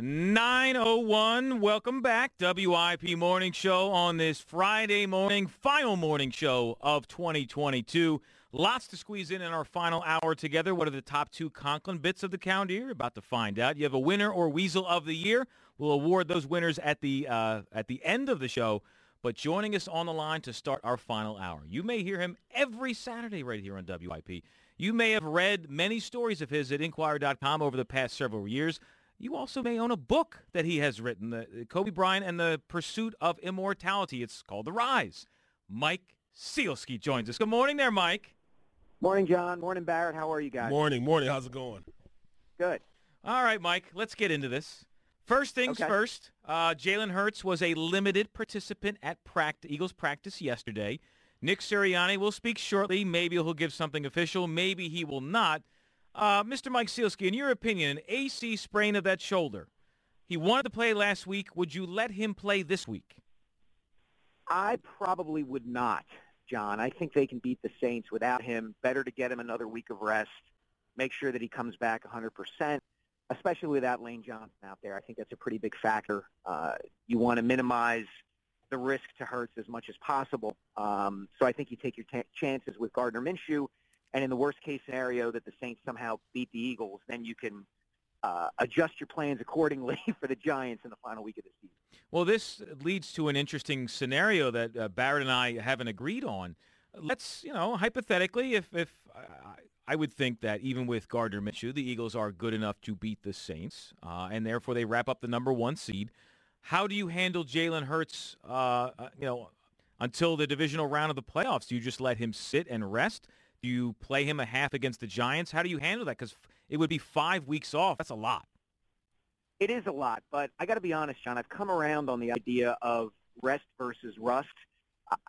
901, welcome back. WIP Morning Show on this Friday morning, final morning show of 2022. Lots to squeeze in in our final hour together. What are the top two Conklin bits of the calendar year? About to find out. You have a winner or weasel of the year. We'll award those winners at the uh, at the end of the show. But joining us on the line to start our final hour, you may hear him every Saturday right here on WIP. You may have read many stories of his at Inquirer.com over the past several years. You also may own a book that he has written, the, Kobe Bryant and the Pursuit of Immortality. It's called The Rise. Mike Sielski joins us. Good morning there, Mike. Morning, Jon. Morning, Barrett. How are you guys? Morning, morning. How's it going? Good. All right, Mike. Let's get into this. First things Okay. first. Uh, Jalen Hurts was a limited participant at pract- Eagles practice yesterday. Nick Sirianni will speak shortly. Maybe he'll give something official. Maybe he will not. Uh, Mr. Mike Sielski, in your opinion, an AC sprain of that shoulder. He wanted to play last week. Would you let him play this week? I probably would not, Jon. I think they can beat the Saints without him. Better to get him another week of rest. Make sure that he comes back 100%, especially without Lane Johnson out there. I think that's a pretty big factor. Uh, you want to minimize the risk to Hurts as much as possible. Um, so I think you take your ta chances with Gardner Minshew. And in the worst case scenario that the Saints somehow beat the Eagles, then you can uh, adjust your plans accordingly for the Giants in the final week of the season. Well, this leads to an interesting scenario that uh, Barrett and I haven't agreed on. Let's, you know, hypothetically, if if I, I would think that even with Gardner Minshew, the Eagles are good enough to beat the Saints, uh, and therefore they wrap up the number one seed. How do you handle Jalen Hurts, uh, uh, you know, until the divisional round of the playoffs? Do you just let him sit and rest? Do you play him a half against the Giants? How do you handle that? Because it would be five weeks off. That's a lot. It is a lot, but I got to be honest, Jon. I've come around on the idea of rest versus rust.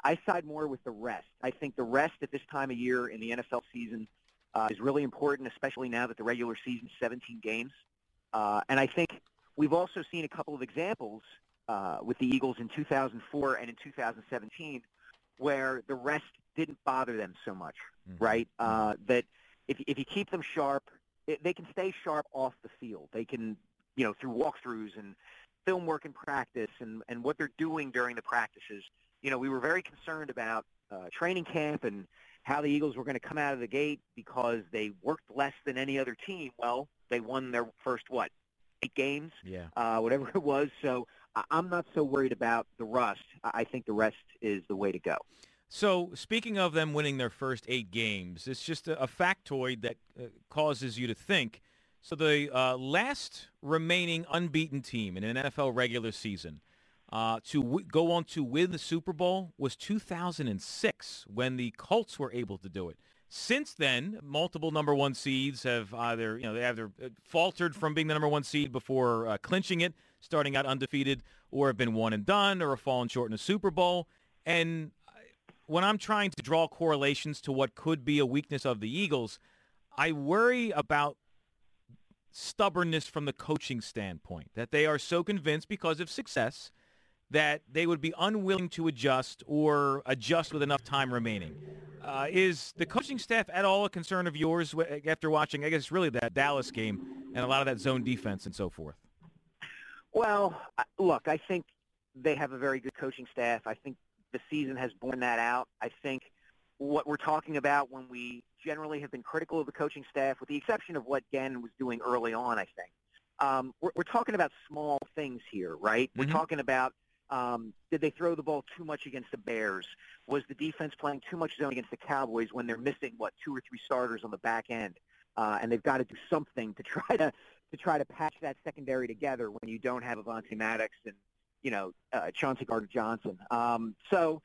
I- side more with the rest. I think the rest at this time of year in the NFL season uh, is really important, especially now that the regular season is 17 games. Uh, and I think we've also seen a couple of examples uh, with the Eagles in 2004 and in 2017 where the rest didn't bother them so much, right? Uh, that if, if you keep them sharp, it, they can stay sharp off the field. They can, you know, through walkthroughs and film work and practice and, and what they're doing during the practices. You know, we were very concerned about uh, training camp and how the Eagles were going to come out of the gate because they worked less than any other team. Well, they won their first, what, eight games, Yeah. uh, whatever it was. So I- I'm not so worried about the rust. I I think the rest is the way to go. So speaking of them winning their first eight games, it's just a, a factoid that uh, causes you to think. So the uh, last remaining unbeaten team in an NFL regular season uh, to w- go on to win the Super Bowl was 2006 when the Colts were able to do it. Since then, multiple number one seeds have either, you know, they either uh, faltered from being the number one seed before uh, clinching it, starting out undefeated, or have been one and done, or have fallen short in a Super Bowl. And when I'm trying to draw correlations to what could be a weakness of the Eagles, I worry about stubbornness from the coaching standpoint, that they are so convinced because of success that they would be unwilling to adjust or adjust with enough time remaining. Uh, is the coaching staff at all a concern of yours after watching, I guess, really that Dallas game and a lot of that zone defense and so forth? Well, look, I think they have a very good coaching staff. I think the season has borne that out. I think what we're talking about when we generally have been critical of the coaching staff, with the exception of what Gannon was doing early on, I think. Um, we're, we're talking about small things here, right? Mm-hmm. We're talking about um, did they throw the ball too much against the Bears? Was the defense playing too much zone against the Cowboys when they're missing what two or three starters on the back end, uh, and they've got to do something to try to to try to patch that secondary together when you don't have Avonte Maddox and you know uh, Chauncey Gardner Johnson. Um, so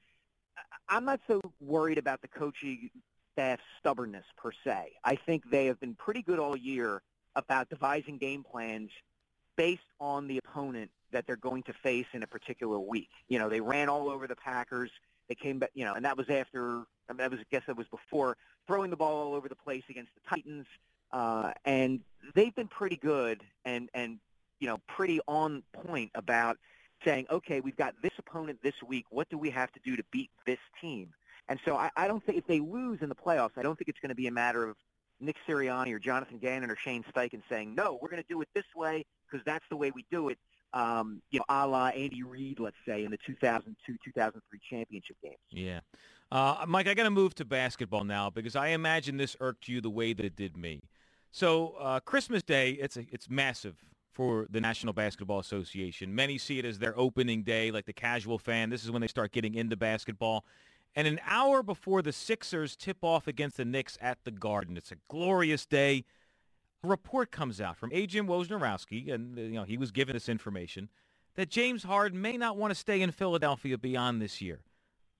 I'm not so worried about the coaching staff's stubbornness per se. I think they have been pretty good all year about devising game plans based on the opponent that they're going to face in a particular week. You know, they ran all over the Packers. They came back, you know, and that was after, I mean, that was, I guess that was before throwing the ball all over the place against the Titans. Uh, and they've been pretty good and, and, you know, pretty on point about saying, okay, we've got this opponent this week. What do we have to do to beat this team? And so I, I don't think if they lose in the playoffs, I don't think it's going to be a matter of Nick Sirianni or Jonathan Gannon or Shane Steichen saying, no, we're going to do it this way because that's the way we do it um, you know, a la Andy Reid, let's say, in the 2002-2003 championship games. Yeah. Uh, Mike, I got to move to basketball now because I imagine this irked you the way that it did me. So uh, Christmas Day, it's a, it's massive for the National Basketball Association. Many see it as their opening day, like the casual fan. This is when they start getting into basketball. And an hour before the Sixers tip off against the Knicks at the Garden, it's a glorious day. A report comes out from Adrian Wojnarowski, and uh, you know he was given this information, that James Harden may not want to stay in Philadelphia beyond this year.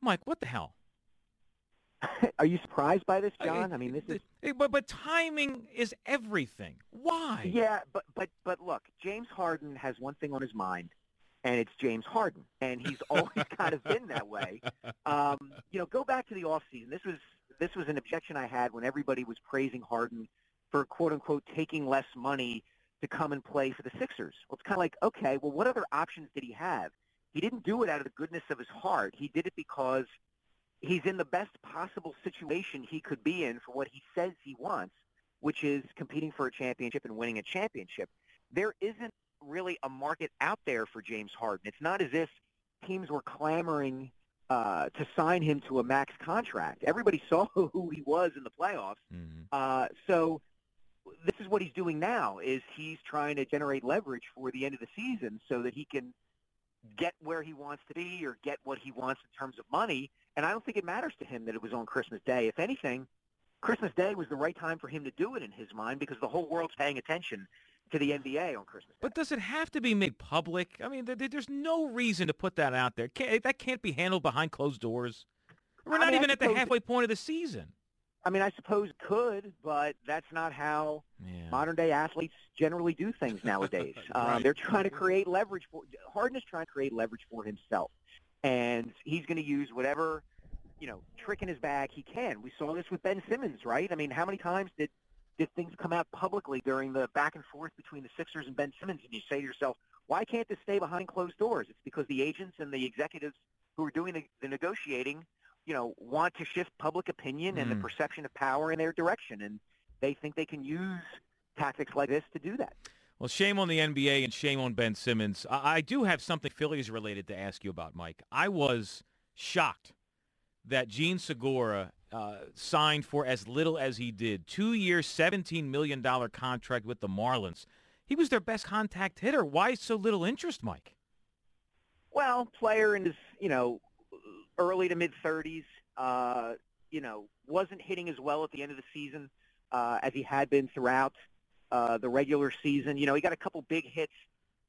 Mike, what the hell? Are you surprised by this, Jon? I mean, this is But but timing is everything. Why? yeah, but but but look, James Harden has one thing on his mind, and it's James Harden, and he's always kind of been that way. Um, you know, go back to the offseason. This was this was an objection I had when everybody was praising Harden for quote unquote taking less money to come and play for the Sixers. Well, it's kind of like, okay, well, what other options did he have? He didn't do it out of the goodness of his heart. He did it because he's in the best possible situation he could be in for what he says he wants, which is competing for a championship and winning a championship. There isn't really a market out there for James Harden. It's not as if teams were clamoring uh, to sign him to a max contract. Everybody saw who he was in the playoffs. Mhm. Uh, so this is what he's doing now is he's trying to generate leverage for the end of the season so that he can get where he wants to be or get what he wants in terms of money. And I don't think it matters to him that it was on Christmas Day. If anything, Christmas Day was the right time for him to do it in his mind because the whole world's paying attention to the NBA on Christmas Day. But does it have to be made public? I mean, there's no reason to put that out there. That can't be handled behind closed doors. We're I not mean, even at the halfway point of the season. I mean, I suppose it could, but that's not how Yeah. modern day athletes generally do things nowadays. um, they're trying to create leverage for Harden is trying to create leverage for himself, and he's going to use whatever you know trick in his bag he can. We saw this with Ben Simmons, right? I mean, how many times did did things come out publicly during the back and forth between the Sixers and Ben Simmons, and you say to yourself, why can't this stay behind closed doors? It's because the agents and the executives who are doing the, the negotiating, you know, want to shift public opinion and the Mm. perception of power in their direction, and they think they can use tactics like this to do that. Well, shame on the NBA and shame on Ben Simmons. I, I do have something Phillies related to ask you about, Mike. I was shocked that Jean Segura uh, signed for as little as he did. Two-year, $17 million contract with the Marlins. He was their best contact hitter. Why so little interest, Mike? Well, player in his, you know, early to mid 30s, uh, you know, wasn't hitting as well at the end of the season uh, as he had been throughout uh, the regular season. You know, he got a couple big hits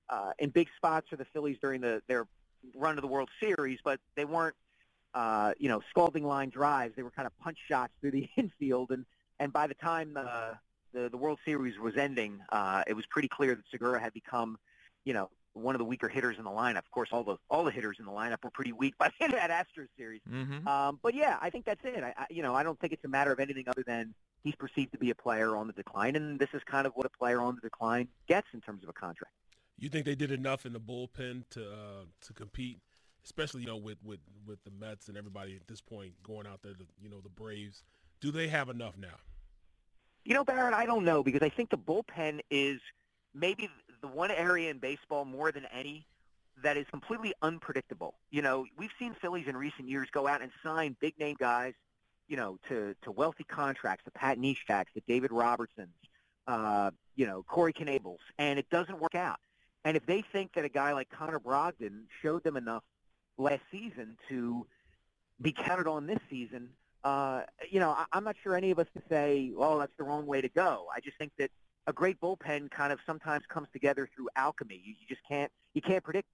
uh, in big spots for the Phillies during the their run to the World Series, but they weren't, uh, you know, scalding line drives. They were kind of punch shots through the infield, and and by the time uh, the the World Series was ending, uh, it was pretty clear that Segura had become, you know, one of the weaker hitters in the lineup. Of course, all the all the hitters in the lineup were pretty weak by the end of that Astros series. Mm-hmm. Um, but yeah, I think that's it. I, I, you know, I don't think it's a matter of anything other than he's perceived to be a player on the decline, and this is kind of what a player on the decline gets in terms of a contract. You think they did enough in the bullpen to uh, to compete, especially you know with, with with the Mets and everybody at this point going out there to you know the Braves. Do they have enough now? You know, Barrett, I don't know because I think the bullpen is maybe the one area in baseball more than any that is completely unpredictable. You know, we've seen Phillies in recent years go out and sign big name guys you know, to, to wealthy contracts, the Pat Nesheks, the David Robertsons, uh, you know, Corey Knebels, and it doesn't work out. And if they think that a guy like Connor Brogdon showed them enough last season to be counted on this season, uh, you know, I, I'm not sure any of us can say, well, that's the wrong way to go. I just think that a great bullpen kind of sometimes comes together through alchemy. You, you just can't you can't predict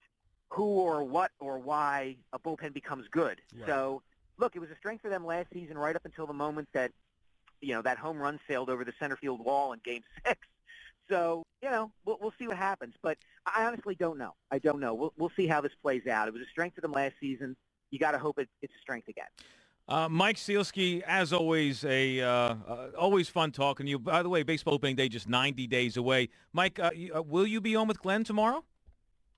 who or what or why a bullpen becomes good. Right. So, look, it was a strength for them last season, right up until the moment that you know that home run sailed over the center field wall in Game Six. So, you know, we'll, we'll see what happens. But I honestly don't know. I don't know. We'll, we'll see how this plays out. It was a strength for them last season. You got to hope it, it's a strength again. Uh, Mike Sielski, as always, a uh, uh, always fun talking to you. By the way, baseball opening day just 90 days away. Mike, uh, you, uh, will you be on with Glenn tomorrow?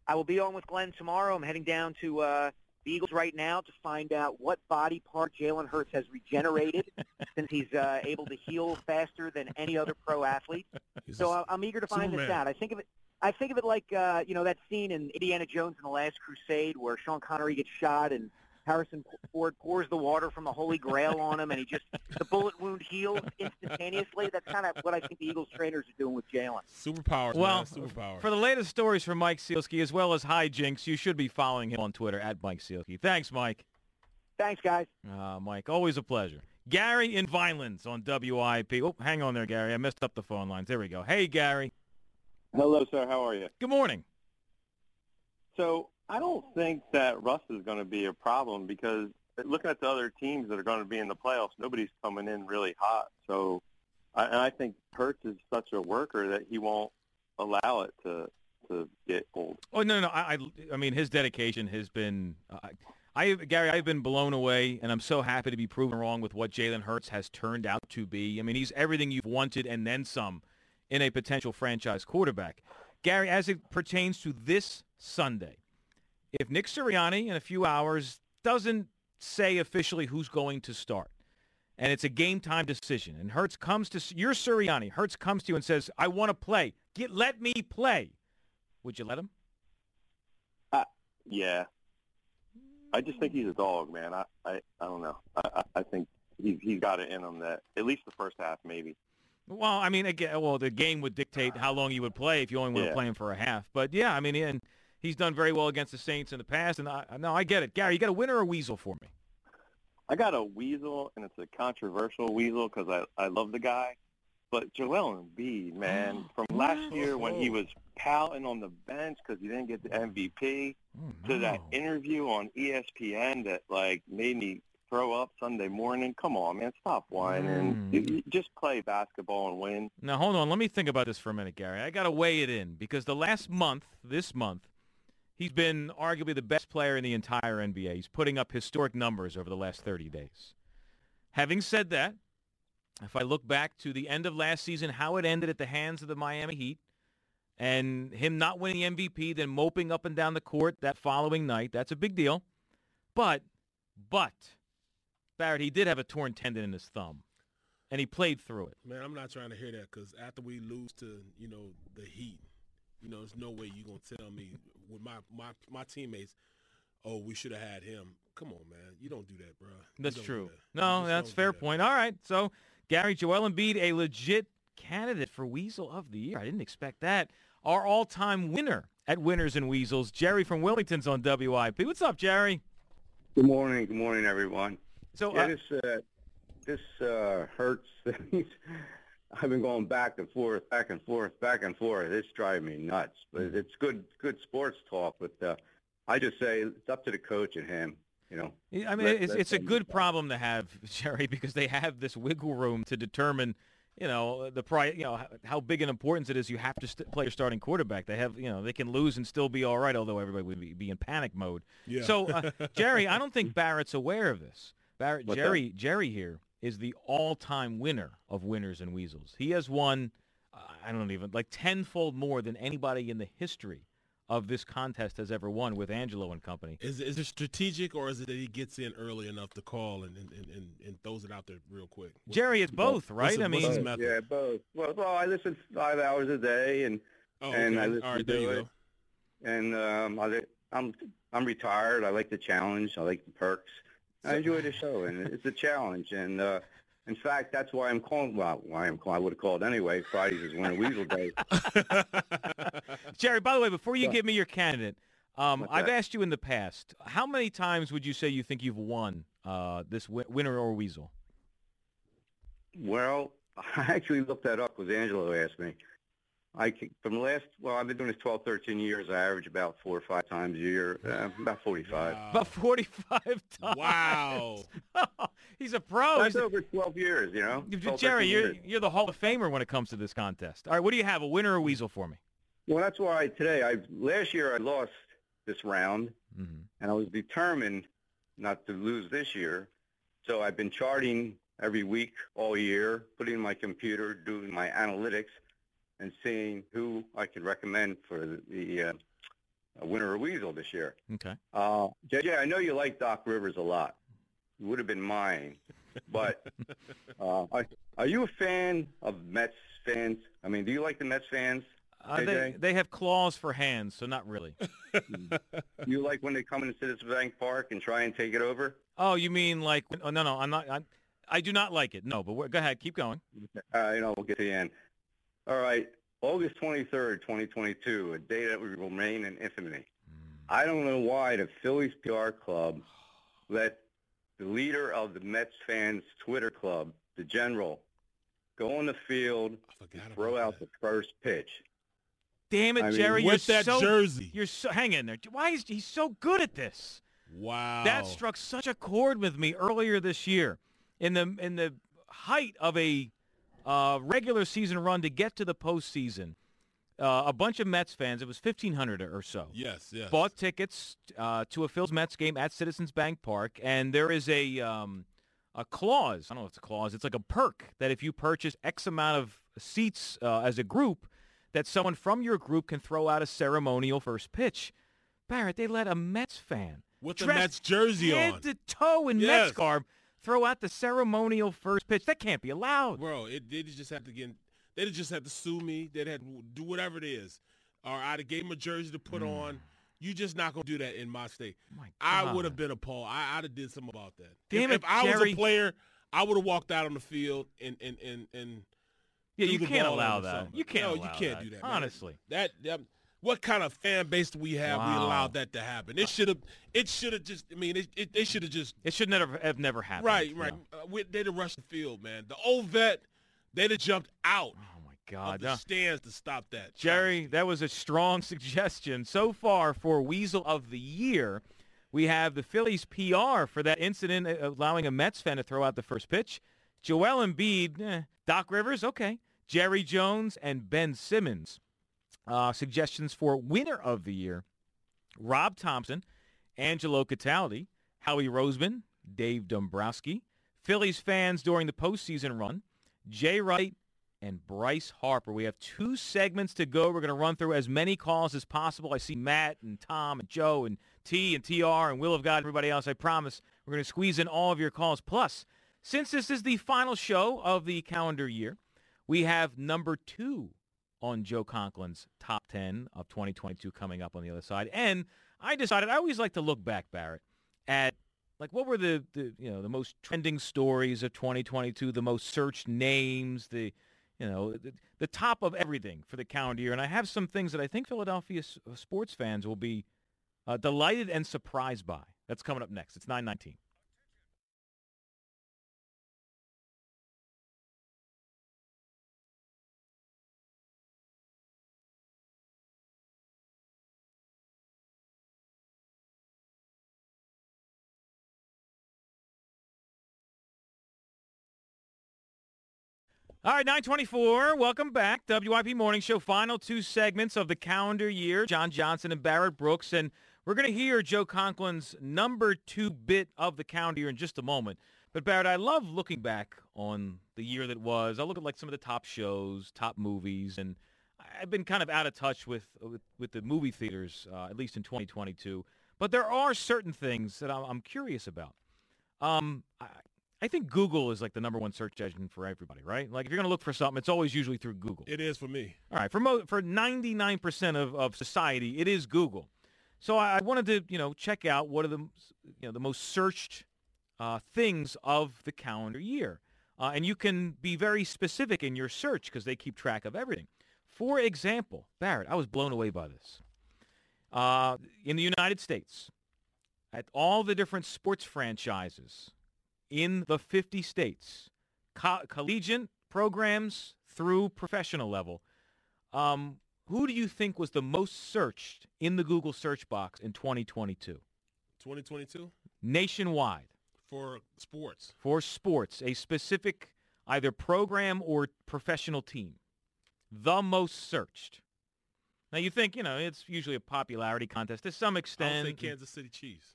I will be on with Glenn tomorrow. I'm heading down to uh, Eagles right now to find out what body part Jalen Hurts has regenerated since he's uh, able to heal faster than any other pro athlete. He's So I- I'm eager to find this out. I think of it. I think of it like uh, you know that scene in Indiana Jones and the Last Crusade where Sean Connery gets shot and Harrison Ford pours the water from the Holy Grail on him, and he just the bullet wound heals instantaneously. That's kind of what I think the Eagles trainers are doing with Jalen. superpowers, Well, man. Superpowers. for the latest stories from Mike Sielski, as well as hijinks, you should be following him on Twitter at Mike Sielski. Thanks, Mike. Thanks, guys. Uh, Mike, always a pleasure. Gary in Violence on WIP. Oh, hang on there, Gary. I messed up the phone lines. There we go. Hey, Gary. Hello, sir. How are you? Good morning. So I don't think that Russ is going to be a problem because looking at the other teams that are going to be in the playoffs, nobody's coming in really hot. So I, and I think Hurts is such a worker that he won't allow it to to get old. Oh no, no, I, I, I mean his dedication has been. Uh, I, Gary, I've been blown away, and I'm so happy to be proven wrong with what Jalen Hurts has turned out to be. I mean, he's everything you've wanted and then some in a potential franchise quarterback. Gary, as it pertains to this Sunday, if Nick Sirianni in a few hours doesn't say officially who's going to start, and it's a game time decision, and Hurts comes to you're Sirianni, Hurts comes to you and says, "I want to play. Get let me play." Would you let him? Uh, yeah, I just think he's a dog, man. I I, I don't know. I, I think he's he's got it in him that at least the first half maybe. Well, I mean, again, well, the game would dictate how long you would play if you only want to Yeah. play him for a half. But yeah, I mean, and he's done very well against the Saints in the past. And I, no, I get it, Gary. You got a winner or a weasel for me? I got a weasel, and it's a controversial weasel because I, I love the guy. But Joel Embiid, man, from last year when he was pouting on the bench because he didn't get the MVP, Oh, to that interview on ESPN that like made me throw up Sunday morning. Come on, man, stop whining. Mm. Just play basketball and win. Now hold on, let me think about this for a minute, Gary. I got to weigh it in because the last month, this month, he's been arguably the best player in the entire NBA. He's putting up historic numbers over the last 30 days. Having said that, if I look back to the end of last season, how it ended at the hands of the Miami Heat, and him not winning MVP, then moping up and down the court that following night, that's a big deal. But, but, Barrett, he did have a torn tendon in his thumb, and he played through it. Man, I'm not trying to hear that because after we lose to, you know, the Heat, you know, there's no way you're going to tell me with my, my, my teammates, oh, we should have had him. Come on, man. You don't do that, bro. That's true. that. No, that's fair that. point. All right. So, Gary Joel Embiid, a legit candidate for Weasel of the Year. I didn't expect that. Our all-time winner at Winners and Weasels, Jerry from Wilmington's on WIP. What's up, Jerry? Good morning. Good morning, everyone. So, Yeah, uh, this uh, this uh, hurts. I've been going back and forth, back and forth, back and forth. It's driving me nuts. But it's good, good sports talk. But uh, I just say it's up to the coach and him. You know. I mean, let- it's, let it's a good decide. problem to have, Jerry, because they have this wiggle room to determine, you know, the pri- you know, how, how big an importance it is. You have to st- play your starting quarterback. They have, you know, they can lose and still be all right, although everybody would be, be in panic mode. Yeah. So, uh, Jerry, I don't think Barrett's aware of this. Barrett, What's Jerry, Jerry here is the all-time winner of Winners and Weasels. He has won, uh, I don't even like tenfold more than anybody in the history of this contest has ever won with Angelo and company. Is, is it strategic or is it that he gets in early enough to call and, and, and, and, and throws it out there real quick? What- Jerry, it's both, what's right? the- I what's mean, his Both, method? yeah, both. Well, well, I listen five hours a day, and Oh, and okay. I listen All right, to there you it. go. and um, I, I'm I'm retired. I like the challenge. I like the perks. I enjoy the show, and it's a challenge. And uh, in fact, that's why I'm calling. Well, why I'm calling. I would have called anyway. Fridays is Winter Weasel Day. Jerry, by the way, before you give me your candidate, um, I've that? asked you in the past, how many times would you say you think you've won uh, this wi- winner or weasel? Well, I actually looked that up because Angelo asked me. I c- from the last. Well, I've been doing this 12, 13 years. I average about four or five times a year. Uh, about 45. Wow. About 45 times. Wow. He's a pro. That's He's a- over 12 years. You know. You- 12, Jerry, 13 you're, years. you're the Hall of Famer when it comes to this contest. All right, what do you have, a winner or a weasel for me? Well, that's why today. I last year I lost this round, Mm-hmm. and I was determined not to lose this year. So I've been charting every week all year, putting in my computer, doing my analytics, and seeing who I could recommend for the, the uh, winner of weasel this year. Okay. Uh, JJ, I know you like Doc Rivers a lot. It would have been mine, but uh, are, are you a fan of Mets fans? I mean, do you like the Mets fans? Uh, they, they have claws for hands, so not really. You like when they come into Citizens Bank Park and try and take it over? oh, you mean like, oh, no, no, I'm not, I, I do not like it. No, but go ahead, keep going. Uh, you know, we'll get to the end. All right, August 23rd, 2022, a day that will remain in infamy. Hmm. I don't know why the Phillies PR club let the leader of the Mets fans Twitter club, the general, go on the field, I forgot about throw out that. the first pitch. Damn it, I mean, Jerry, With you're that so, jersey. you're so, hang in there. Why is he so good at this? Wow. That struck such a chord with me earlier this year, in the in the height of a uh, regular season run to get to the postseason. Uh, a bunch of Mets fans, it was 1,500 or so, Yes, yes. bought tickets uh, to a Phil's Mets game at Citizens Bank Park, and there is a um, a clause. I don't know if it's a clause. It's like a perk that if you purchase X amount of seats uh, as a group, that someone from your group can throw out a ceremonial first pitch. Barrett, they let a Mets fan With the Mets jersey head on. to toe in Yes. Mets garb throw out the ceremonial first pitch. That can't be allowed. Bro, it, they just have to get. They just have to sue me. They'd have to do whatever it is. Or I'd have gave them a jersey to put on. You just not gonna do that in my state. Mm. My I would have been appalled. I, I'd have did something about that. Damn if, it, if I was a player, I would have walked out on the field and and and and. Yeah, you can't allow that. something. You can't No, allow you can't that. do that. man. Honestly. that, that what kind of fan base do we have? We Wow. allowed that to happen. It should have. It should have just. I mean, it, it, they should have just. It should never have never happened. Right, right. Uh, we, they'd have rushed the field, man. The old vet, they'd have jumped out Oh my of God. the no. stands to stop that. Jerry, that was a strong suggestion. So far for Weasel of the Year, we have the Phillies PR for that incident uh, allowing a Mets fan to throw out the first pitch. Joel Embiid, eh, Doc Rivers, okay. Jerry Jones and Ben Simmons. Uh, suggestions for winner of the year, Rob Thomson, Angelo Cataldi, Howie Roseman, Dave Dombrowski, Phillies fans during the postseason run, Jay Wright, and Bryce Harper. We have two segments to go. We're going to run through as many calls as possible. I see Matt and Tom and Joe and T and TR and Will of God and everybody else. I promise we're going to squeeze in all of your calls. Plus, since this is the final show of the calendar year, we have number two on Joe Conklin's top 10 of 2022 coming up on the other side. And I decided I always like to look back, Barrett, at like what were the, the you know the most trending stories of 2022, the most searched names, the you know the, the top of everything for the calendar year. And I have some things that I think Philadelphia uh, sports fans will be uh, delighted and surprised by. That's coming up next. It's 919. All right, 924. Welcome back. WIP Morning Show, final two segments of the calendar year. Jon Johnson and Barrett Brooks. And we're going to hear Joe Conklin's number two bit of the calendar year in just a moment. But Barrett, I love looking back on the year that was. I look at like some of the top shows, top movies, and I've been kind of out of touch with with, with the movie theaters, uh, at least in 2022. But there are certain things that I'm, I'm curious about. Um, I, I think Google is like the number one search engine for everybody, right? Like if you're going to look for something, it's always usually through Google. It is for me. All right, for mo- for 99% of, of society, it is Google. So I I wanted to, you know, check out what are the, you know, the most searched uh, things of the calendar year. Uh, and you can be very specific in your search because they keep track of everything. For example, Barrett, I was blown away by this. Uh, in the United States, at all the different sports franchises in the 50 states, co- collegiate programs through professional level, um, who do you think was the most searched in the Google search box in 2022? 2022 Nationwide for sports. for sports, a specific either program or professional team. The most searched. Now you think, you know, it's usually a popularity contest to some extent. say Kansas City Chiefs.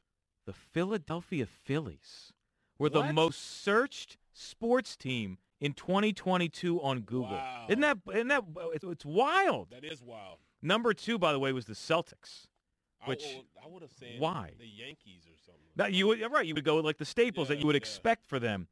The Philadelphia Phillies were the What? most searched sports team in 2022 on Google. Wow. Isn't that isn't that it's, it's wild. That is wild. Number 2 by the way was the Celtics. Which- would- I would have said why? the Yankees or something. That you would right, you would go with like the staples that you would yeah. expect for them.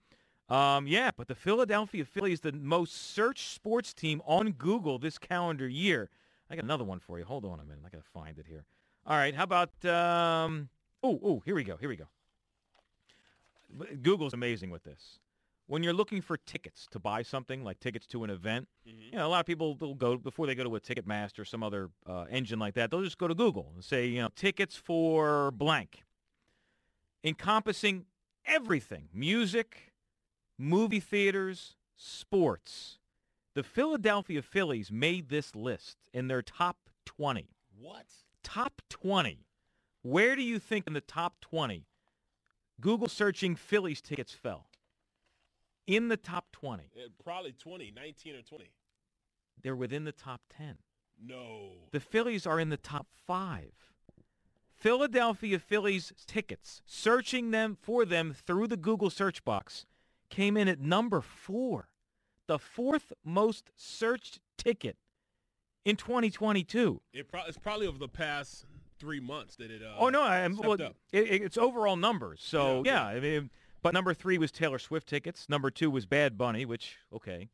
Um, yeah, but the Philadelphia Phillies, the most searched sports team on Google this calendar year. I got another one for you. Hold on a minute. I got to find it here. All right, how about um Oh, oh, here we go. Here we go. Google's amazing with this. When you're looking for tickets to buy something, like tickets to an event, Mhm. you know, a lot of people will go before they go to a Ticketmaster or some other uh, engine like that. They'll just go to Google and say, you know, tickets for blank, encompassing everything: music, movie theaters, sports. The Philadelphia Phillies made this list in their top 20. What? Top 20. Where do you think in the top 20 Google searching Phillies tickets fell? In the top 20. Eh, probably 20, 19 or 20. They're within the top 10. No. The Phillies are in the top five. Philadelphia Phillies tickets, searching them for them through the Google search box, came in at number four, the fourth most searched ticket in 2022. It pro- it's probably over the past three months that it. Uh, oh no, I, well, it, it- it's overall numbers. So yeah, Yeah, I mean, but number three was Taylor Swift tickets. Number two was Bad Bunny, which okay,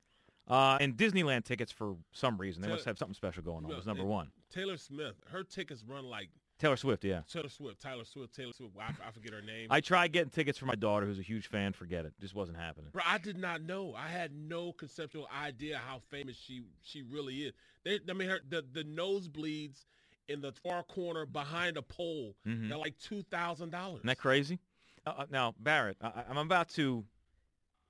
uh, and Disneyland tickets for some reason. They Taylor- must have something special going on. No, was number it- one. Taylor Smith. Her tickets run like Taylor Swift, yeah. Taylor Swift, Tyler Swift, Taylor Swift. I, I forget her name. I tried getting tickets for my daughter, who's a huge fan. Forget it, just wasn't happening. Bro, I did not know. I had no conceptual idea how famous she she really is. They, I mean, her the the nosebleeds in the far corner behind a pole. Mhm. They're like two thousand dollars. Isn't that crazy? Uh, uh, now, Barrett, I, I'm about to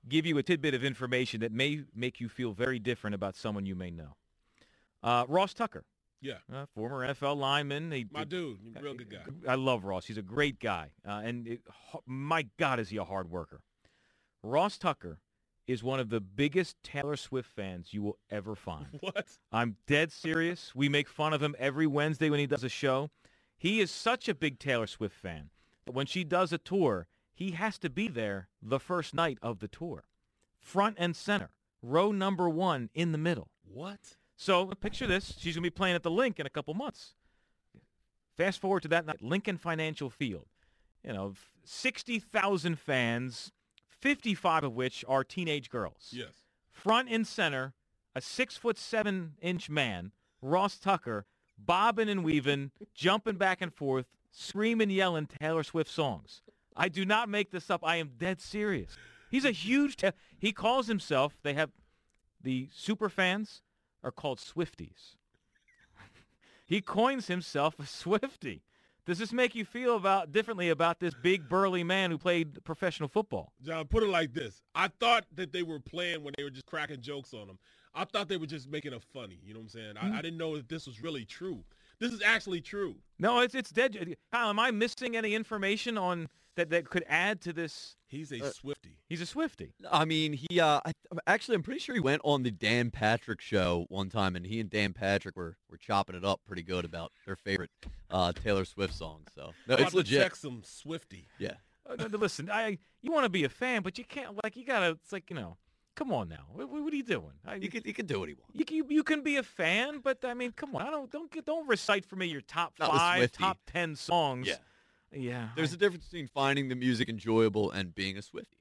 give you a tidbit of information that may make you feel very different about someone you may know. Uh, Ross Tucker, Yeah, uh, former NFL lineman. He, my dude, real good guy. I love Ross. He's a great guy, uh, and it, my God, is he a hard worker. Ross Tucker is one of the biggest Taylor Swift fans you will ever find. What? I'm dead serious. We make fun of him every Wednesday when he does a show. He is such a big Taylor Swift fan that when she does a tour, he has to be there the first night of the tour. Front and center, row number one in the middle. What? So picture this. She's going to be playing at the Link in a couple months. Fast forward to that night, Lincoln Financial Field. You know, 60,000 fans, 55 of which are teenage girls Yes. front and center, a six foot seven inch man, Ross Tucker, bobbing and weaving, jumping back and forth, screaming, yelling Taylor Swift songs. I do not make this up. I am dead serious. He's a huge. He calls himself. They have the super fans are called Swifties. he coins himself a Swifty. Does this make you feel about differently about this big burly man who played professional football? Jon, put it like this. I thought that they were playing when they were just cracking jokes on him. I thought they were just making it funny. You know what I'm saying? Mm-hmm. I, I didn't know that this was really true. This is actually true. No, it's it's dead. Kyle, am I missing any information on that that could add to this? He's a Uh, Swifty. He's a Swifty. I mean, he uh, I, actually, I'm pretty sure he went on the Dan Patrick show one time, and he and Dan Patrick were, were chopping it up pretty good about their favorite uh, Taylor Swift songs. So no, it's legit. Check some Swifty. Yeah, Uh, no, no, listen, I you want to be a fan, but you can't. Like you gotta. It's like you know. Come on now. What, what are you doing? I, he can he can do what he wants. you, you, you can be a fan, but I mean, come on. I don't don't get, don't recite for me your top Not five, top ten songs. Yeah, Yeah. there's a difference between finding the music enjoyable and being a Swifty.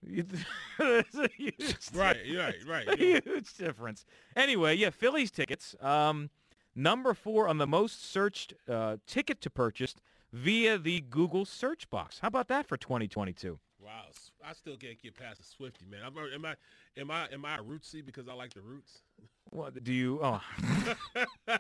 There's a huge Right, right, right. a Yeah. huge difference. Anyway, yeah, Phillies tickets. Um, number four on the most searched uh, ticket to purchase via the Google search box. How about that for 2022? Wow, I still can't get past the Swifty, man. I'm, am I, am I, am I a rootsy because I like the roots? What do you? Oh,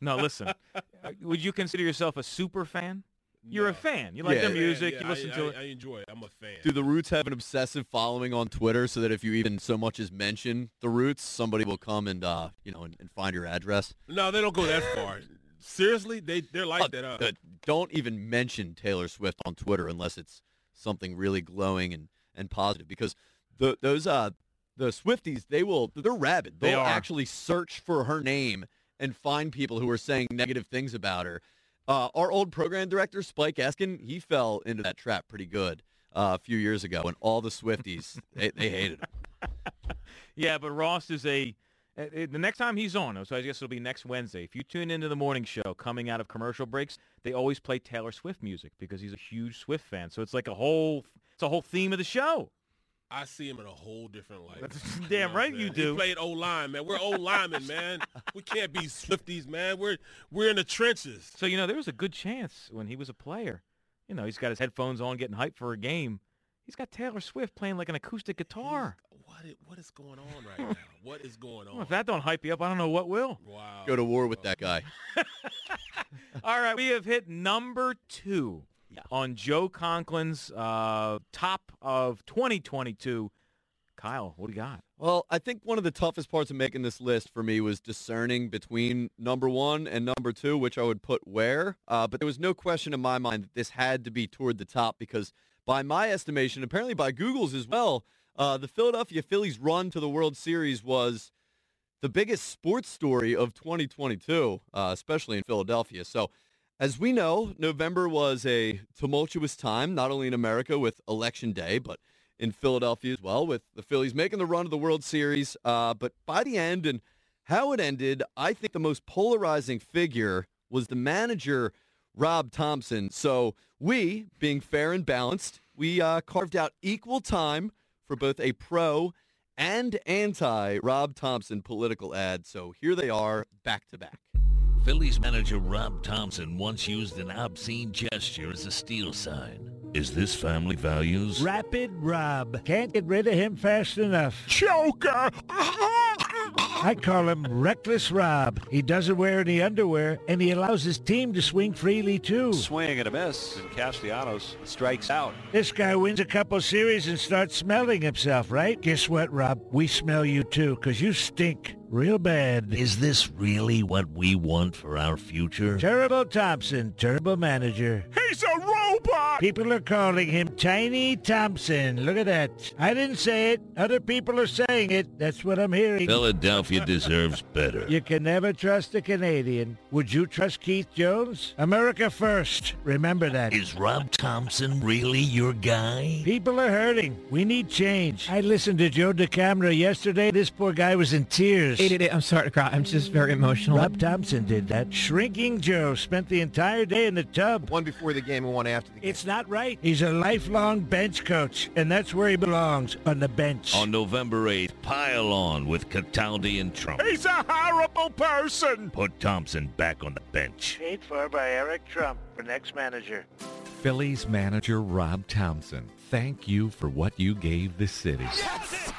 no. Listen, uh, would you consider yourself a super fan? You're No. a fan. You like Yeah. their music. yeah, you listen I, to I, it. I enjoy it. I'm a fan. Do the Roots have an obsessive following on Twitter so that if you even so much as mention the Roots, somebody will come and uh, you know and, and find your address? no, they don't go that far. Seriously, they they're like Uh, that. Uh, don't even mention Taylor Swift on Twitter unless it's something really glowing and, and positive because the those uh the Swifties they will they're rabid. They They'll are. actually search for her name and find people who are saying negative things about her. Uh, our old program director Spike Eskin he fell into that trap pretty good uh, a few years ago and all the Swifties they, they hated him. Yeah, but Ross is a. uh, uh, The next time he's on, so I guess it'll be next Wednesday. If you tune into the morning show, coming out of commercial breaks, they always play Taylor Swift music because he's a huge Swift fan. So it's like a whole, it's a whole theme of the show. I see him in a whole different light. That's You damn know right you do. He played O line, man. We're O linemen, man. We can't be Swifties, man. We're we're in the trenches. So you know, there was a good chance when he was a player. You know, he's got his headphones on, getting hyped for a game. He's got Taylor Swift playing like an acoustic guitar. He's- What is, what is going on right now? What is going Well, on? if that don't hype you up, I don't know what will. wow. Go to war with that guy. All right, we have hit number two Yeah. on Joe Conklin's uh, top of 2022. Kyle, what do you got? Well, I think one of the toughest parts of making this list for me was discerning between number one and number two, which I would put where. Uh, but there was no question in my mind that this had to be toward the top because by my estimation, apparently by Google's as well, uh, the Philadelphia Phillies run to the World Series was the biggest sports story of 2022, uh, especially in Philadelphia. So as we know, November was a tumultuous time, not only in America with Election Day, but in Philadelphia as well, with the Phillies making the run to the World Series. Uh, but by the end and how it ended, I think the most polarizing figure was the manager, Rob Thomson. So we, being fair and balanced, we uh, carved out equal time for both a pro and anti Rob Thomson political ad. So here they are, back to back. Phillies manager Rob Thomson once used an obscene gesture as a steal sign. Is this family values? Rapid Rob. Can't get rid of him fast enough. Joker! I call him Reckless Rob. He doesn't wear any underwear, and he allows his team to swing freely, too. Swing and a miss, and Castellanos strikes out. This guy wins a couple series and starts smelling himself, right? Guess what, Rob? We smell you, too, 'cause you stink real bad. Is this really what we want for our future? Terrible Thomson, terrible manager. He's a robot! People are calling him Tiny Thomson. Look at that. I didn't say it. Other people are saying it. That's what I'm hearing. Philadelphia deserves better. You can never trust a Canadian. Would you trust Keith Jones? America first. Remember that. Is Rob Thomson really your guy? People are hurting. We need change. I listened to Joe DeCamara yesterday. This poor guy was in tears. I'm sorry to cry. I'm just very emotional. Rob Thomson did that. Shrinking Joe spent the entire day in the tub. One before the game and one after the game. It's not right. He's a lifelong bench coach, and that's where he belongs, on the bench. On November 8th, pile on with Cataldi and Trump. He's a horrible person! Put Thomson back on the bench. Paid for by Eric Trump for next manager. Phillies manager Rob Thomson, thank you for what you gave the city. Yes!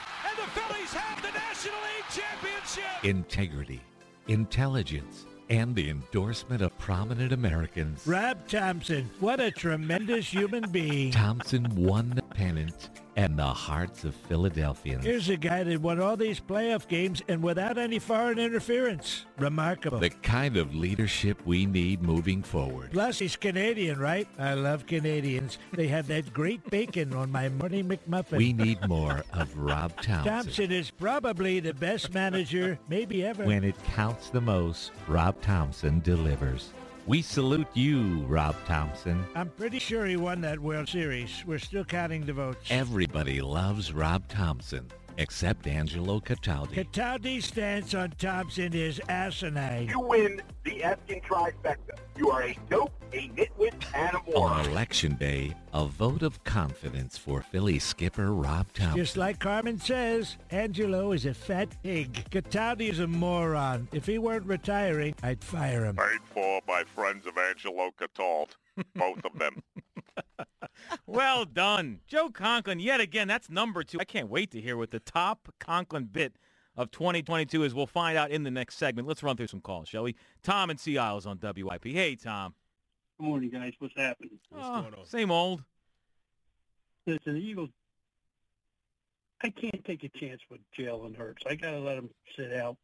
Integrity, intelligence, and the endorsement of prominent Americans. Rob Thomson, what a tremendous human being. Thomson won the pennant and the hearts of Philadelphians. Here's a guy that won all these playoff games and without any foreign interference. Remarkable. the kind of leadership we need moving forward. Plus, he's Canadian, right? I love Canadians. They have that great bacon on my morning McMuffin. We need more of Rob Thomson. Thomson is probably the best manager maybe ever. When it counts the most, Rob Thomson delivers. We salute you, Rob Thomson. I'm pretty sure he won that World Series. We're still counting the votes. Everybody loves Rob Thomson, except Angelo Cataldi. Cataldi's stance on Thomson is asinine. You win the Eskin trifecta. You are a dope, a nitwit, and a On election day, a vote of confidence for Philly skipper Rob Thomson. Just like Carmen says, Angelo is a fat pig. Cataldi is a moron. If he weren't retiring, I'd fire him. Paid for by friends of Angelo Cataldi. Both of them. well done. Joe Conklin, yet again, that's number two. I can't wait to hear what the top Conklin bit of 2022 is. We'll find out in the next segment. Let's run through some calls, shall we? Tom and Sea Isles on WIP. Hey, Tom. Good morning, guys. What's happening? What's Oh, going on? Same old. Listen, the Eagles. I can't take a chance with Jalen Hurts. I got to let him sit out.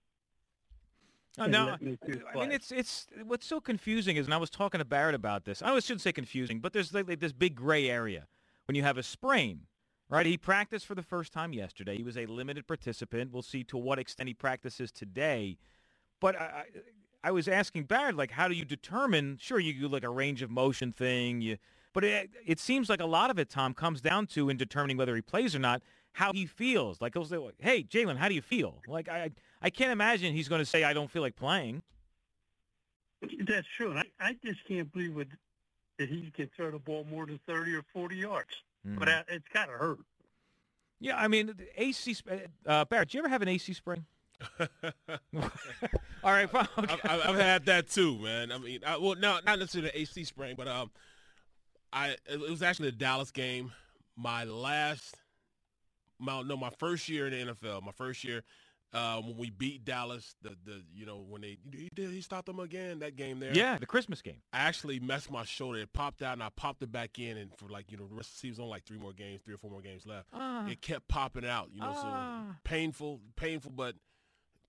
Oh, no, me I mean, it's it's what's so confusing is, and I was talking to Barrett about this. I shouldn't say confusing, but there's like, like this big gray area when you have a sprain, right? He practiced for the first time yesterday. He was a limited participant. We'll see to what extent he practices today. But I, I, I was asking Barrett, like, how do you determine? Sure, you do like a range of motion thing, you, but it, it seems like a lot of it, Tom, comes down to in determining whether he plays or not, how he feels. Like, he'll say, "Hey, Jalen, how do you feel?" Like, I, I can't imagine he's going to say, "I don't feel like playing." That's true. And I, I just can't believe it, that he can throw the ball more than 30 or 40 yards. But Mhm. uh, it's got to hurt. Yeah, I mean, the AC. sp- Uh, Barrett, do you ever have an AC spring? All right, fine, okay. I've, I've- I've had that too, man. I mean, I, well, no, not necessarily the AC spring, but um, I it was actually a Dallas game. My last, my no, my first year in the NFL. My first year uh, when we beat Dallas. The the you know when they he did he stopped them again that game there. Yeah, the Christmas game. I actually messed my shoulder. It popped out, and I popped it back in. And for like you know, the rest of the season, only like three more games, three or four more games left. Ah. It kept popping out. You know, Ah. so painful, painful, but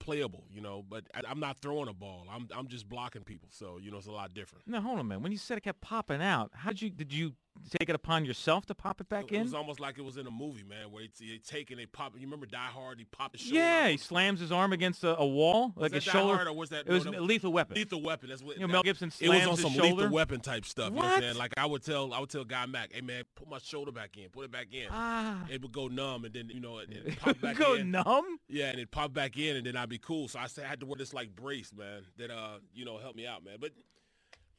playable. You know, but I, I'm not throwing a ball. I'm I'm just blocking people. So you know, it's a lot different. No, hold on, man. When you said it kept popping out, how did you did you take it upon yourself to pop it back It in? It was almost like it was in a movie, man, where they, they take and they pop. You remember Die Hard? He popped his shoulder. yeah, he slams his arm against a, a wall, like his shoulder. Or was that it was no, that a lethal weapon. Lethal weapon. That's what You know, Mel Gibson It was slams on some shoulder. lethal weapon type stuff. You know what What? I'm saying? Like I would tell, I would tell Guy Mac, "Hey man, put my shoulder back in, put it back in." Ah. It would go numb, and then you know it, it pop back Go in. numb? Yeah, and it pop back in, and then I'd be cool. So I said I had to wear this like brace, man, that uh, you know, helped me out, man. But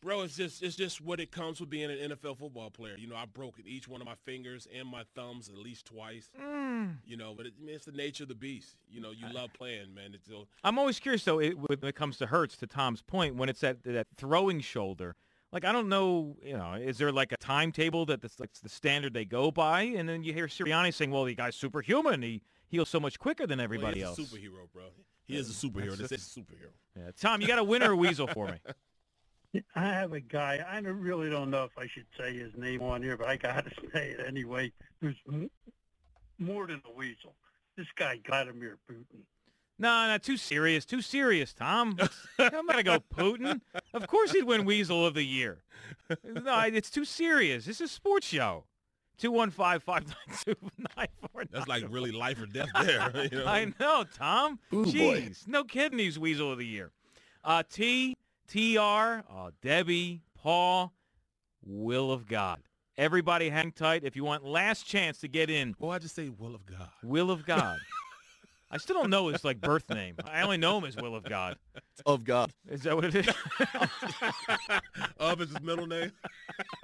bro, it's just it's just what it comes with being an NFL football player. You know, I broke each one of my fingers and my thumbs at least twice. Mm. You know, but it, it's the nature of the beast. You know, you love playing, man. I'm always curious though it, when it comes to Hurts. To Tom's point, when it's that that throwing shoulder, like I don't know, you know, is there like a timetable that that's like the standard they go by? And then you hear Sirianni saying, "Well, the guy's superhuman. He heals so much quicker than everybody well, else." superhero, bro. He is a superhero. That's This is a superhero. Yeah. Tom, you got a winner or weasel for me? I have a guy. I don't- really don't know if I should say his name on here, but I got to say it anyway. Who's m- more than a weasel? This guy, Vladimir Putin. No, no, too serious. Too serious, Tom. I'm gonna go Putin. Of course he'd win Weasel of the Year. No, it's too serious. This is a sports show. 215-592-9494. That's like really life or death there. You know? I know, Tom. Ooh, boy. Jeez, no kidding. He's Weasel of the Year. Uh, T, TR, oh, Debbie, Paul, Will of God. Everybody hang tight if you want last chance to get in. Well, I just say Will of God. Will of God. I still don't know his like birth name. I only know him as Will of God. Of God. Is that what it is? of is his middle name.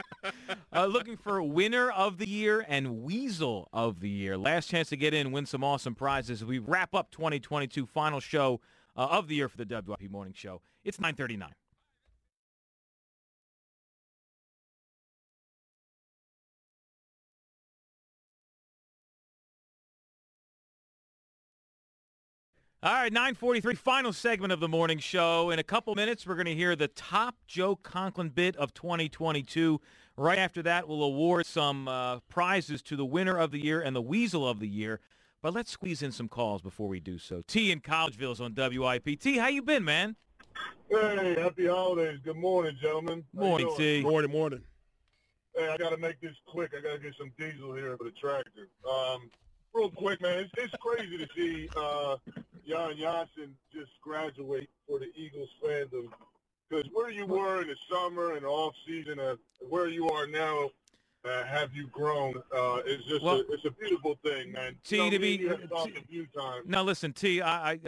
uh, looking for winner of the year and weasel of the year. Last chance to get in, win some awesome prizes. We wrap up 2022 final show uh, of the year for the WIP Morning Show. It's 9:39. All right, 943, final segment of the morning show. In a couple minutes, we're going to hear the top Joe Conklin bit of 2022. Right after that, we'll award some uh, prizes to the winner of the year and the weasel of the year. But let's squeeze in some calls before we do so. T in Collegeville is on WIP. T, how you been, man? Hey, happy holidays. Good morning, gentlemen. Morning. T. Morning, morning. Hey, I got to make this quick. I got to get some diesel here for the tractor. Um, real quick, man, it's, it's crazy to see uh, Jan Janssen just graduate for the Eagles fandom. Because where you were in the summer and off season, uh, where you are now, uh, have you grown? Uh, it's just Well- a, it's a beautiful thing, man. T, you know, to be- you have talked a few times. Now, listen, T, I, I,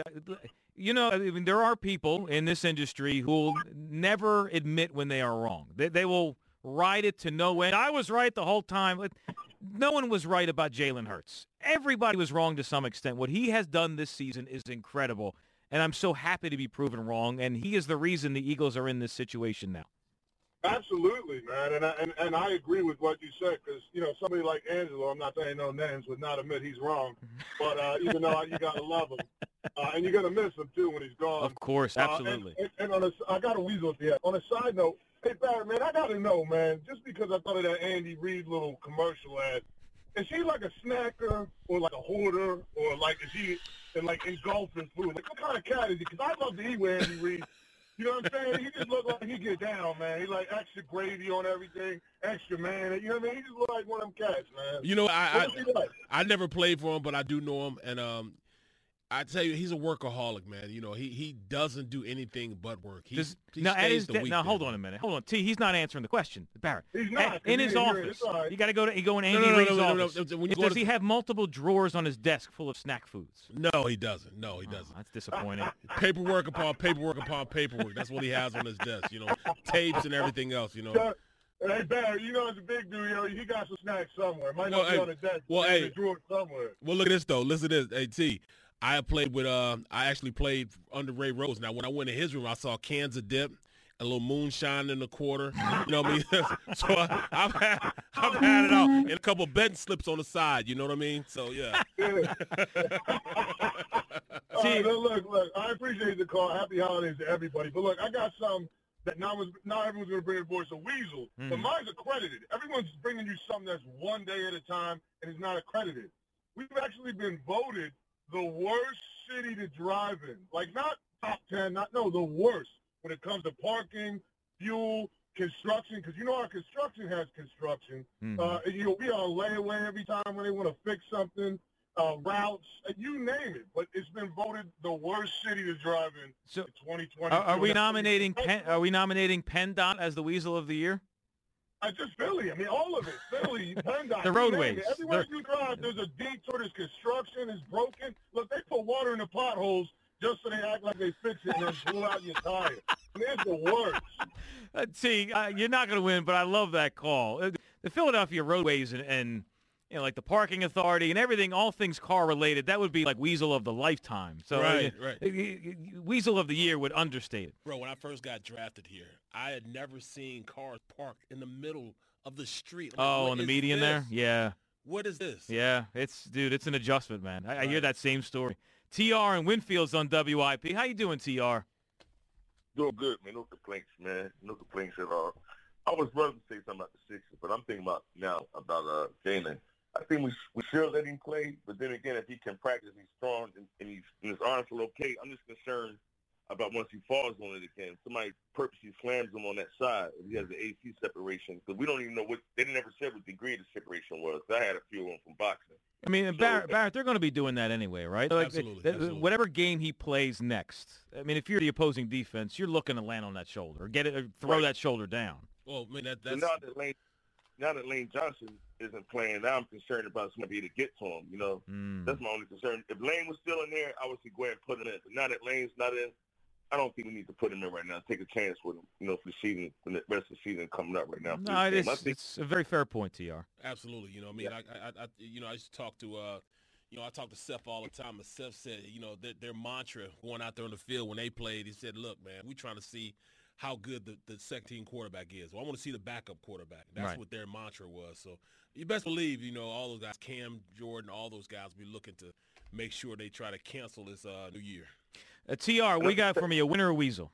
you know, I mean, there are people in this industry who will never admit when they are wrong. They, they will ride it to no end. I was right the whole time. No one was right about Jalen Hurts. Everybody was wrong to some extent. What he has done this season is incredible, and I'm so happy to be proven wrong. And he is the reason the Eagles are in this situation now. Absolutely, man, and I, and, and I agree with what you said because you know somebody like Angelo, I'm not saying no names, would not admit he's wrong, but uh, even though you gotta love him, uh, and you're gonna miss him too when he's gone. Of course, absolutely. Uh, and, and, and on a, I got a weasel at the end. On a side note, hey Barry, man, I gotta know, man, just because I thought of that Andy Reid little commercial ad, is he like a snacker or like a hoarder or like is he and like engulfing food? Like what kind of cat is he? Because I love to eat with Andy Reid. You know what I'm saying? He just look like he get down, man. He like extra gravy on everything, extra man. You know what I mean? He just look like one of them cats, man. You know, I What is like? I, I never played for him, but I do know him, and um, I tell you, he's a workaholic, man. You know, he he doesn't do anything but work. He, Does- he now, stays his the de- week now hold on a minute. Hold on. T, he's not answering the question, Barrett. He's At- not. in He his didn't hear it. office. It's all right. You got to go to you go in Andy no, no, Reid's no, no, no, office. no, when you Does to- he have multiple drawers on his desk full of snack foods? No, he doesn't. No, he oh, doesn't. That's disappointing. paperwork upon paperwork upon paperwork. That's what he has on his desk. You know, tapes and everything else. You know. Hey Barry, you know it's a big dude, yo. He got some snacks somewhere. Might Well, not be on his desk. well, hey. in the drawer somewhere. Well, look at this though. Listen to this. Hey T, I have played with. Uh, I actually played under Ray Rhodes. Now, when I went in his room, I saw cans of dip. A little moonshine in the quarter, you know what I mean. so I, I've had, I've had it out, and a couple bed slips on the side. You know what I mean. So yeah. See, look, look, look, I appreciate the call. Happy holidays to everybody. But look, I got some that not, was, not everyone's going to bring a voice a weasel, but Mhm. mine's accredited. Everyone's bringing you something that's one day at a time and is not accredited. We've actually been voted the worst city to drive in. Like not top 10, not, no, the worst when it comes to parking, fuel, construction, because you know our construction has construction. Mhm. Uh, and you'll be on layaway every time when they want to fix something, uh, routes, you name it. But it's been voted the worst city to drive in So, in 2020. Are, are we nominating Penn, Are we nominating PennDOT as the Weasel of the Year? I just Philly. I mean, all of it. Philly, PennDOT. The roadways. it. Everywhere The- you drive, there's a detour. There's construction. It's broken. Look, they put water in the potholes just so they act like they fix it and then pull out your tire. I mean, it's the worst. Uh, see, uh, you're not going to win, but I love that call. Uh, The Philadelphia roadways and, and you know, like the parking authority and everything, all things car related, that would be like Weasel of the lifetime. So, Right, uh, right. Weasel of the year would understate it. Bro, when I first got drafted here, I had never seen cars parked in the middle of the street. I'm like, Oh, what on the is median there, yeah, What is this? yeah. It's dude, it's an adjustment, man. I, I hear that same story. Tr and Winfield's on WIP. How you doing, Tr? Doing good, man. No complaints, man. No complaints at all. I was running to say something about the Sixers, but I'm thinking about now about uh Jalen. I think we we should let him play, but then again, if he can practice, he's strong and, and he's and his arms are okay. I'm just concerned about once he falls on it again. Somebody purposely slams him on that side if he has the AC separation because we don't even know what they never said what degree the separation was. I had a few of them from boxing. I mean, Barrett, Barrett, they're going to be doing that anyway, right? Like, Absolutely, th- absolutely. Whatever game he plays next, I mean, if you're the opposing defense, you're looking to land on that shoulder, or get it, or throw Right. that shoulder down. Well, man, that, So that's now that Lane, now that Lane Johnson isn't playing, now I'm concerned about somebody to get to him. You know, Mm. that's my only concern. If Lane was still in there, I would say go ahead and put him in. But now that Lane's not in, I don't think we need to put him in right now. Take a chance with him. You know, for the season, for the rest of the season coming up right now. No, it is, think it's a very fair point, Tr. Absolutely. You know, what I mean, I, I, I, you know, I used to talk to, uh, you know, I talk to Seth all the time, and Seth said, you know, their, their mantra going out there on the field when they played, he said, look, man, we're trying to see how good the, the second team quarterback is. Well, I want to see the backup quarterback. That's Right. what their mantra was. So you best believe, you know, all those guys, Cam, Jordan, all those guys, be looking to make sure they try to cancel this uh, new year. Uh, Tr, we got for me a winner or weasel.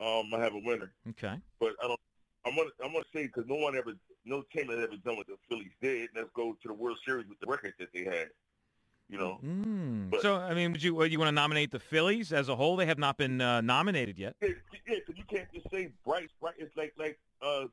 um, I have a winner, Okay. but I don't. I'm gonna I'm gonna say because no one ever, no team has ever done what the Phillies did. Let's go to the World Series with the record that they had. You know, Mm. But- so, I mean, would you uh, you want to nominate the Phillies as a whole? They have not been uh, nominated yet. Yeah, yeah, 'cause you can't just say Bryce. Bryce, it's like like uh,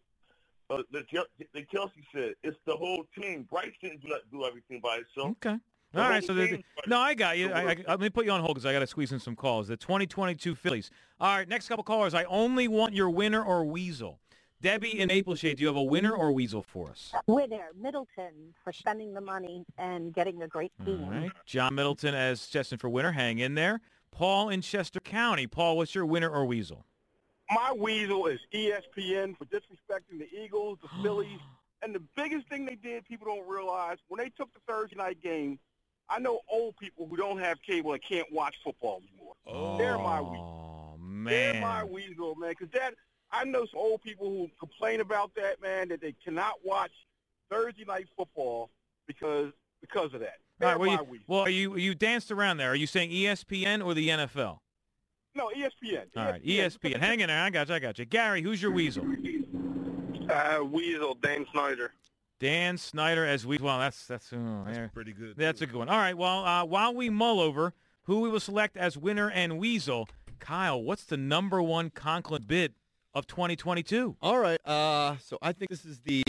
uh, the, the Kelce said. It's the whole team. Bryce didn't do, not do everything by himself. Okay. The All right. So, the, team- no, I got you. I, I, let me put you on hold because I got to squeeze in some calls. The 2022 Phillies. All right. Next couple callers. I only want your winner or weasel. Debbie in Maple Shade, do you have a winner or weasel for us? Winner, Middleton, for spending the money and getting a great team. All right. John Middleton as Cheston for winner. Hang in there. Paul in Chester County. Paul, what's your winner or weasel? My weasel is ESPN for disrespecting the Eagles, the Phillies, and the biggest thing they did, people don't realize, when they took the Thursday night game, I know old people who don't have cable and can't watch football anymore. They're my weasel. Oh, They're man. my weasel, man, because that I know some old people who complain about that, man, that they cannot watch Thursday night football because because of that. All right, well, They're you, my weasel. well, you you danced around there. Are you saying ESPN or the NFL? no, ESPN. All right, E ESPN. Hang in there. I got you. I got you. Gary, who's your weasel? Uh, Weasel, Dan Snyder. Dan Snyder as we. Well, that's that's, oh, there. Pretty good. That's a good one. All right. Well, uh, while we mull over who we will select as winner and weasel, Kyle, what's the number one Conklin bid of 2022? All right. Uh, so I think this is the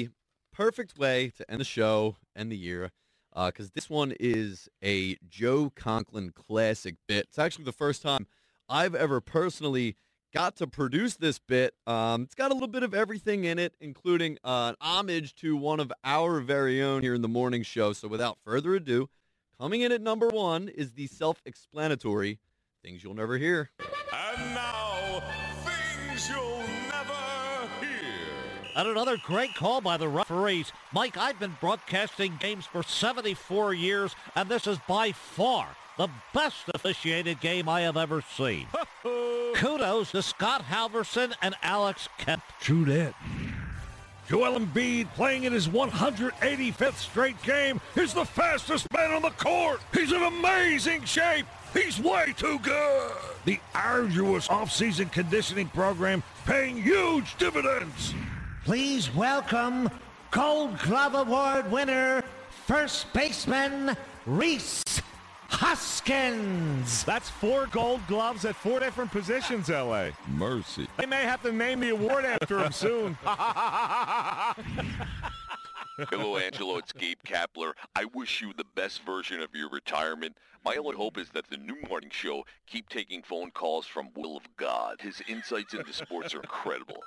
perfect way to end the show, end the year, because this one is a Joe Conklin classic bit. It's actually the first time I've ever personally got to produce this bit. Um, it's got a little bit of everything in it, including uh, an homage to one of our very own here in the morning show. So without further ado, coming in at number one is the self-explanatory things you'll never hear. And now, things you'll never hear. And another great call by the referees. Mike, I've been broadcasting games for 74 years, and this is by far the best officiated game I have ever seen. Kudos to Scott Halverson and Alex Kemp. True that. Joel Embiid, playing in his 185th straight game, is the fastest man on the court. He's in amazing shape. He's way too good. The arduous offseason conditioning program paying huge dividends. Please welcome Gold Glove Award winner, first baseman Rhys Hoskins. That's four gold gloves at four different positions, L.A. Mercy. They may have to name the award after him soon. Hello, Angelo. It's Gabe Kapler. I wish you the best version of your retirement. My only hope is that the new morning show keep taking phone calls from Will of God. His insights into sports are incredible.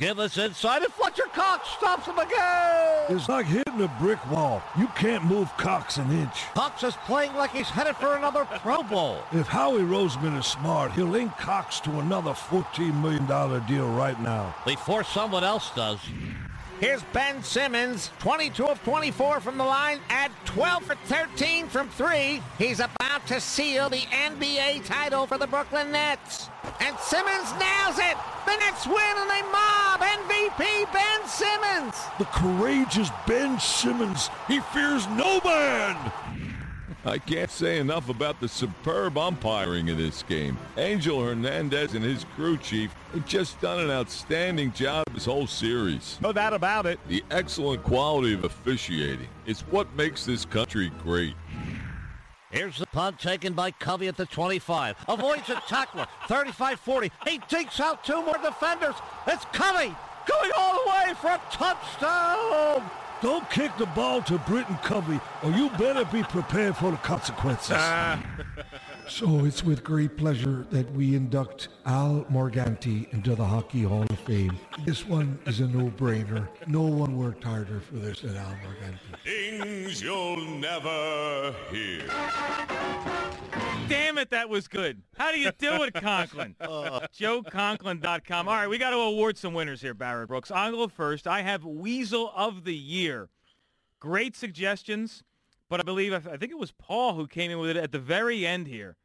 Give us insight and Fletcher Cox stops him again. It's like hitting a brick wall. You can't move Cox an inch. Cox is playing like he's headed for another Pro Bowl. If Howie Roseman is smart, he'll link Cox to another $14 million deal right now. Before someone else does. Here's Ben Simmons, 22 of 24 from the line at 12 for 13 from three. He's about to seal the NBA title for the Brooklyn Nets. And Simmons nails it. The Nets win and they mob MVP Ben Simmons. The courageous Ben Simmons. He fears no man. I can't say enough about the superb umpiring in this game. Angel Hernandez and his crew chief have just done an outstanding job this whole series. No doubt about it. The excellent quality of officiating is what makes this country great. Here's the punt taken by Covey at the 25. Avoids a tackler. 35-40. He takes out two more defenders. It's Covey going all the way for a touchdown. Don't kick the ball to Britton Covey, or you better be prepared for the consequences. Ah. So it's with great pleasure that we induct Al Morganti into the Hockey Hall of Fame. This one is a no-brainer. No one worked harder for this than Al Morganti. Things you'll never hear. It, that was good. How do you do it, Conklin? JoeConklin.com. All right, we got to award some winners here, Barrett Brooks. I'll go first. I have Weasel of the Year. Great suggestions, but I believe, I think it was Paul who came in with it at the very end here.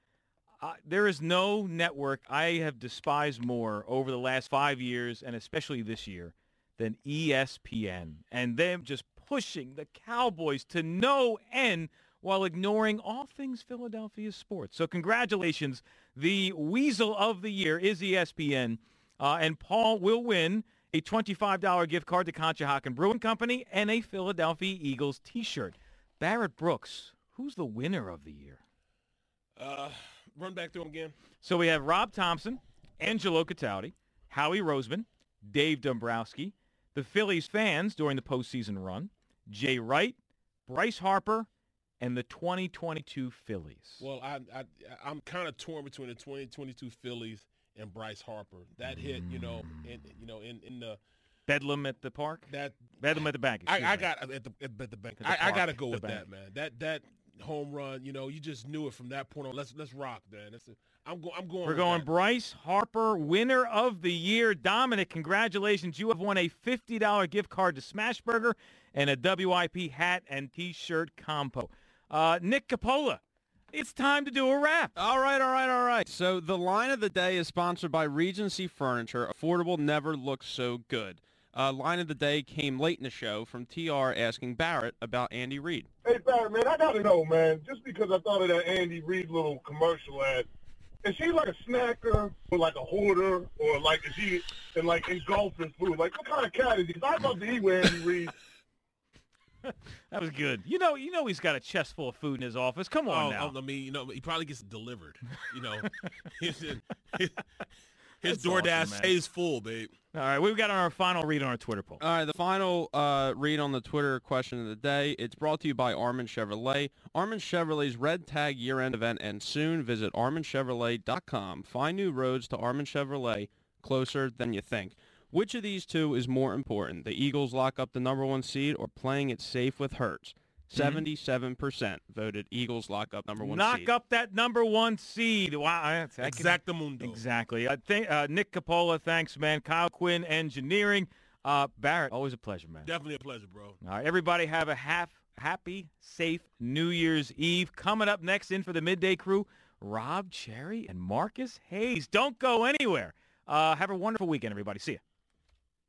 Uh, there is no network I have despised more over the last five years, and especially this year, than ESPN. And them just pushing the Cowboys to no end while ignoring all things Philadelphia sports. So congratulations. The Weasel of the Year is ESPN. Uh, and Paul will win a $25 gift card to Conshohocken Brewing Company and a Philadelphia Eagles T-shirt. Barrett Brooks, who's the winner of the year? Uh, run back through 'em again. So we have Rob Thomson, Angelo Cataldi, Howie Roseman, Dave Dombrowski, the Phillies fans during the postseason run, Jay Wright, Bryce Harper, and the 2022 Phillies. Well, I, I I'm kind of torn between the 2022 Phillies and Bryce Harper. That hit, you know, in you know in in the Bedlam at the park. That Bedlam at the bank. I, I got at the at the bank. The I, I got to go with bank. that, man. That that home run, you know, you just knew it from that point on. Let's let's rock, man. That's it. I'm going. I'm going. We're going that. Bryce Harper, winner of the year. Dominic, congratulations. You have won a $50 gift card to Smashburger and a WIP hat and T-shirt compo. Uh, Nick Capola, it's time to do a wrap. All right, all right, all right. So the line of the day is sponsored by Regency Furniture. Affordable never looks so good. Uh, line of the day came late in the show from TR asking Barrett about Andy Reid. Hey, Barrett, man, I gotta know, man. Just because I thought of that Andy Reid little commercial ad, is she like a snacker or like a hoarder or like is she in like engulfing food? Like what kind of cat is he? Because I'd love to eat with Andy Reid. That was good. You know, you know he's got a chest full of food in his office. Come on Oh, now. I mean, you know, he probably gets delivered. You know, his, his, his That's DoorDash awesome, stays full, babe. All right, we've got our final read on our Twitter poll. All right, the final uh, read on the Twitter question of the day. It's brought to you by Armin Chevrolet. Armin Chevrolet's Red Tag year-end event ends soon. Visit ArminChevrolet.com. Find new roads to Armin Chevrolet closer than you think. Which of these two is more important? The Eagles lock up the number one seed or playing it safe with Hurts? Seventy-seven percent voted Eagles lock up number one Knock seed. up that number one seed. Wow, that's- Exactamundo. Exactly. I think uh, Nick Capola, thanks, man. Kyle Quinn, engineering. Uh, Barrett, always a pleasure, man. Definitely a pleasure, bro. All right, everybody have a half happy, safe New Year's Eve. Coming up next in for the midday crew, Rob Charry and Marcus Hayes. Don't go anywhere. Uh, have a wonderful weekend, everybody. See ya.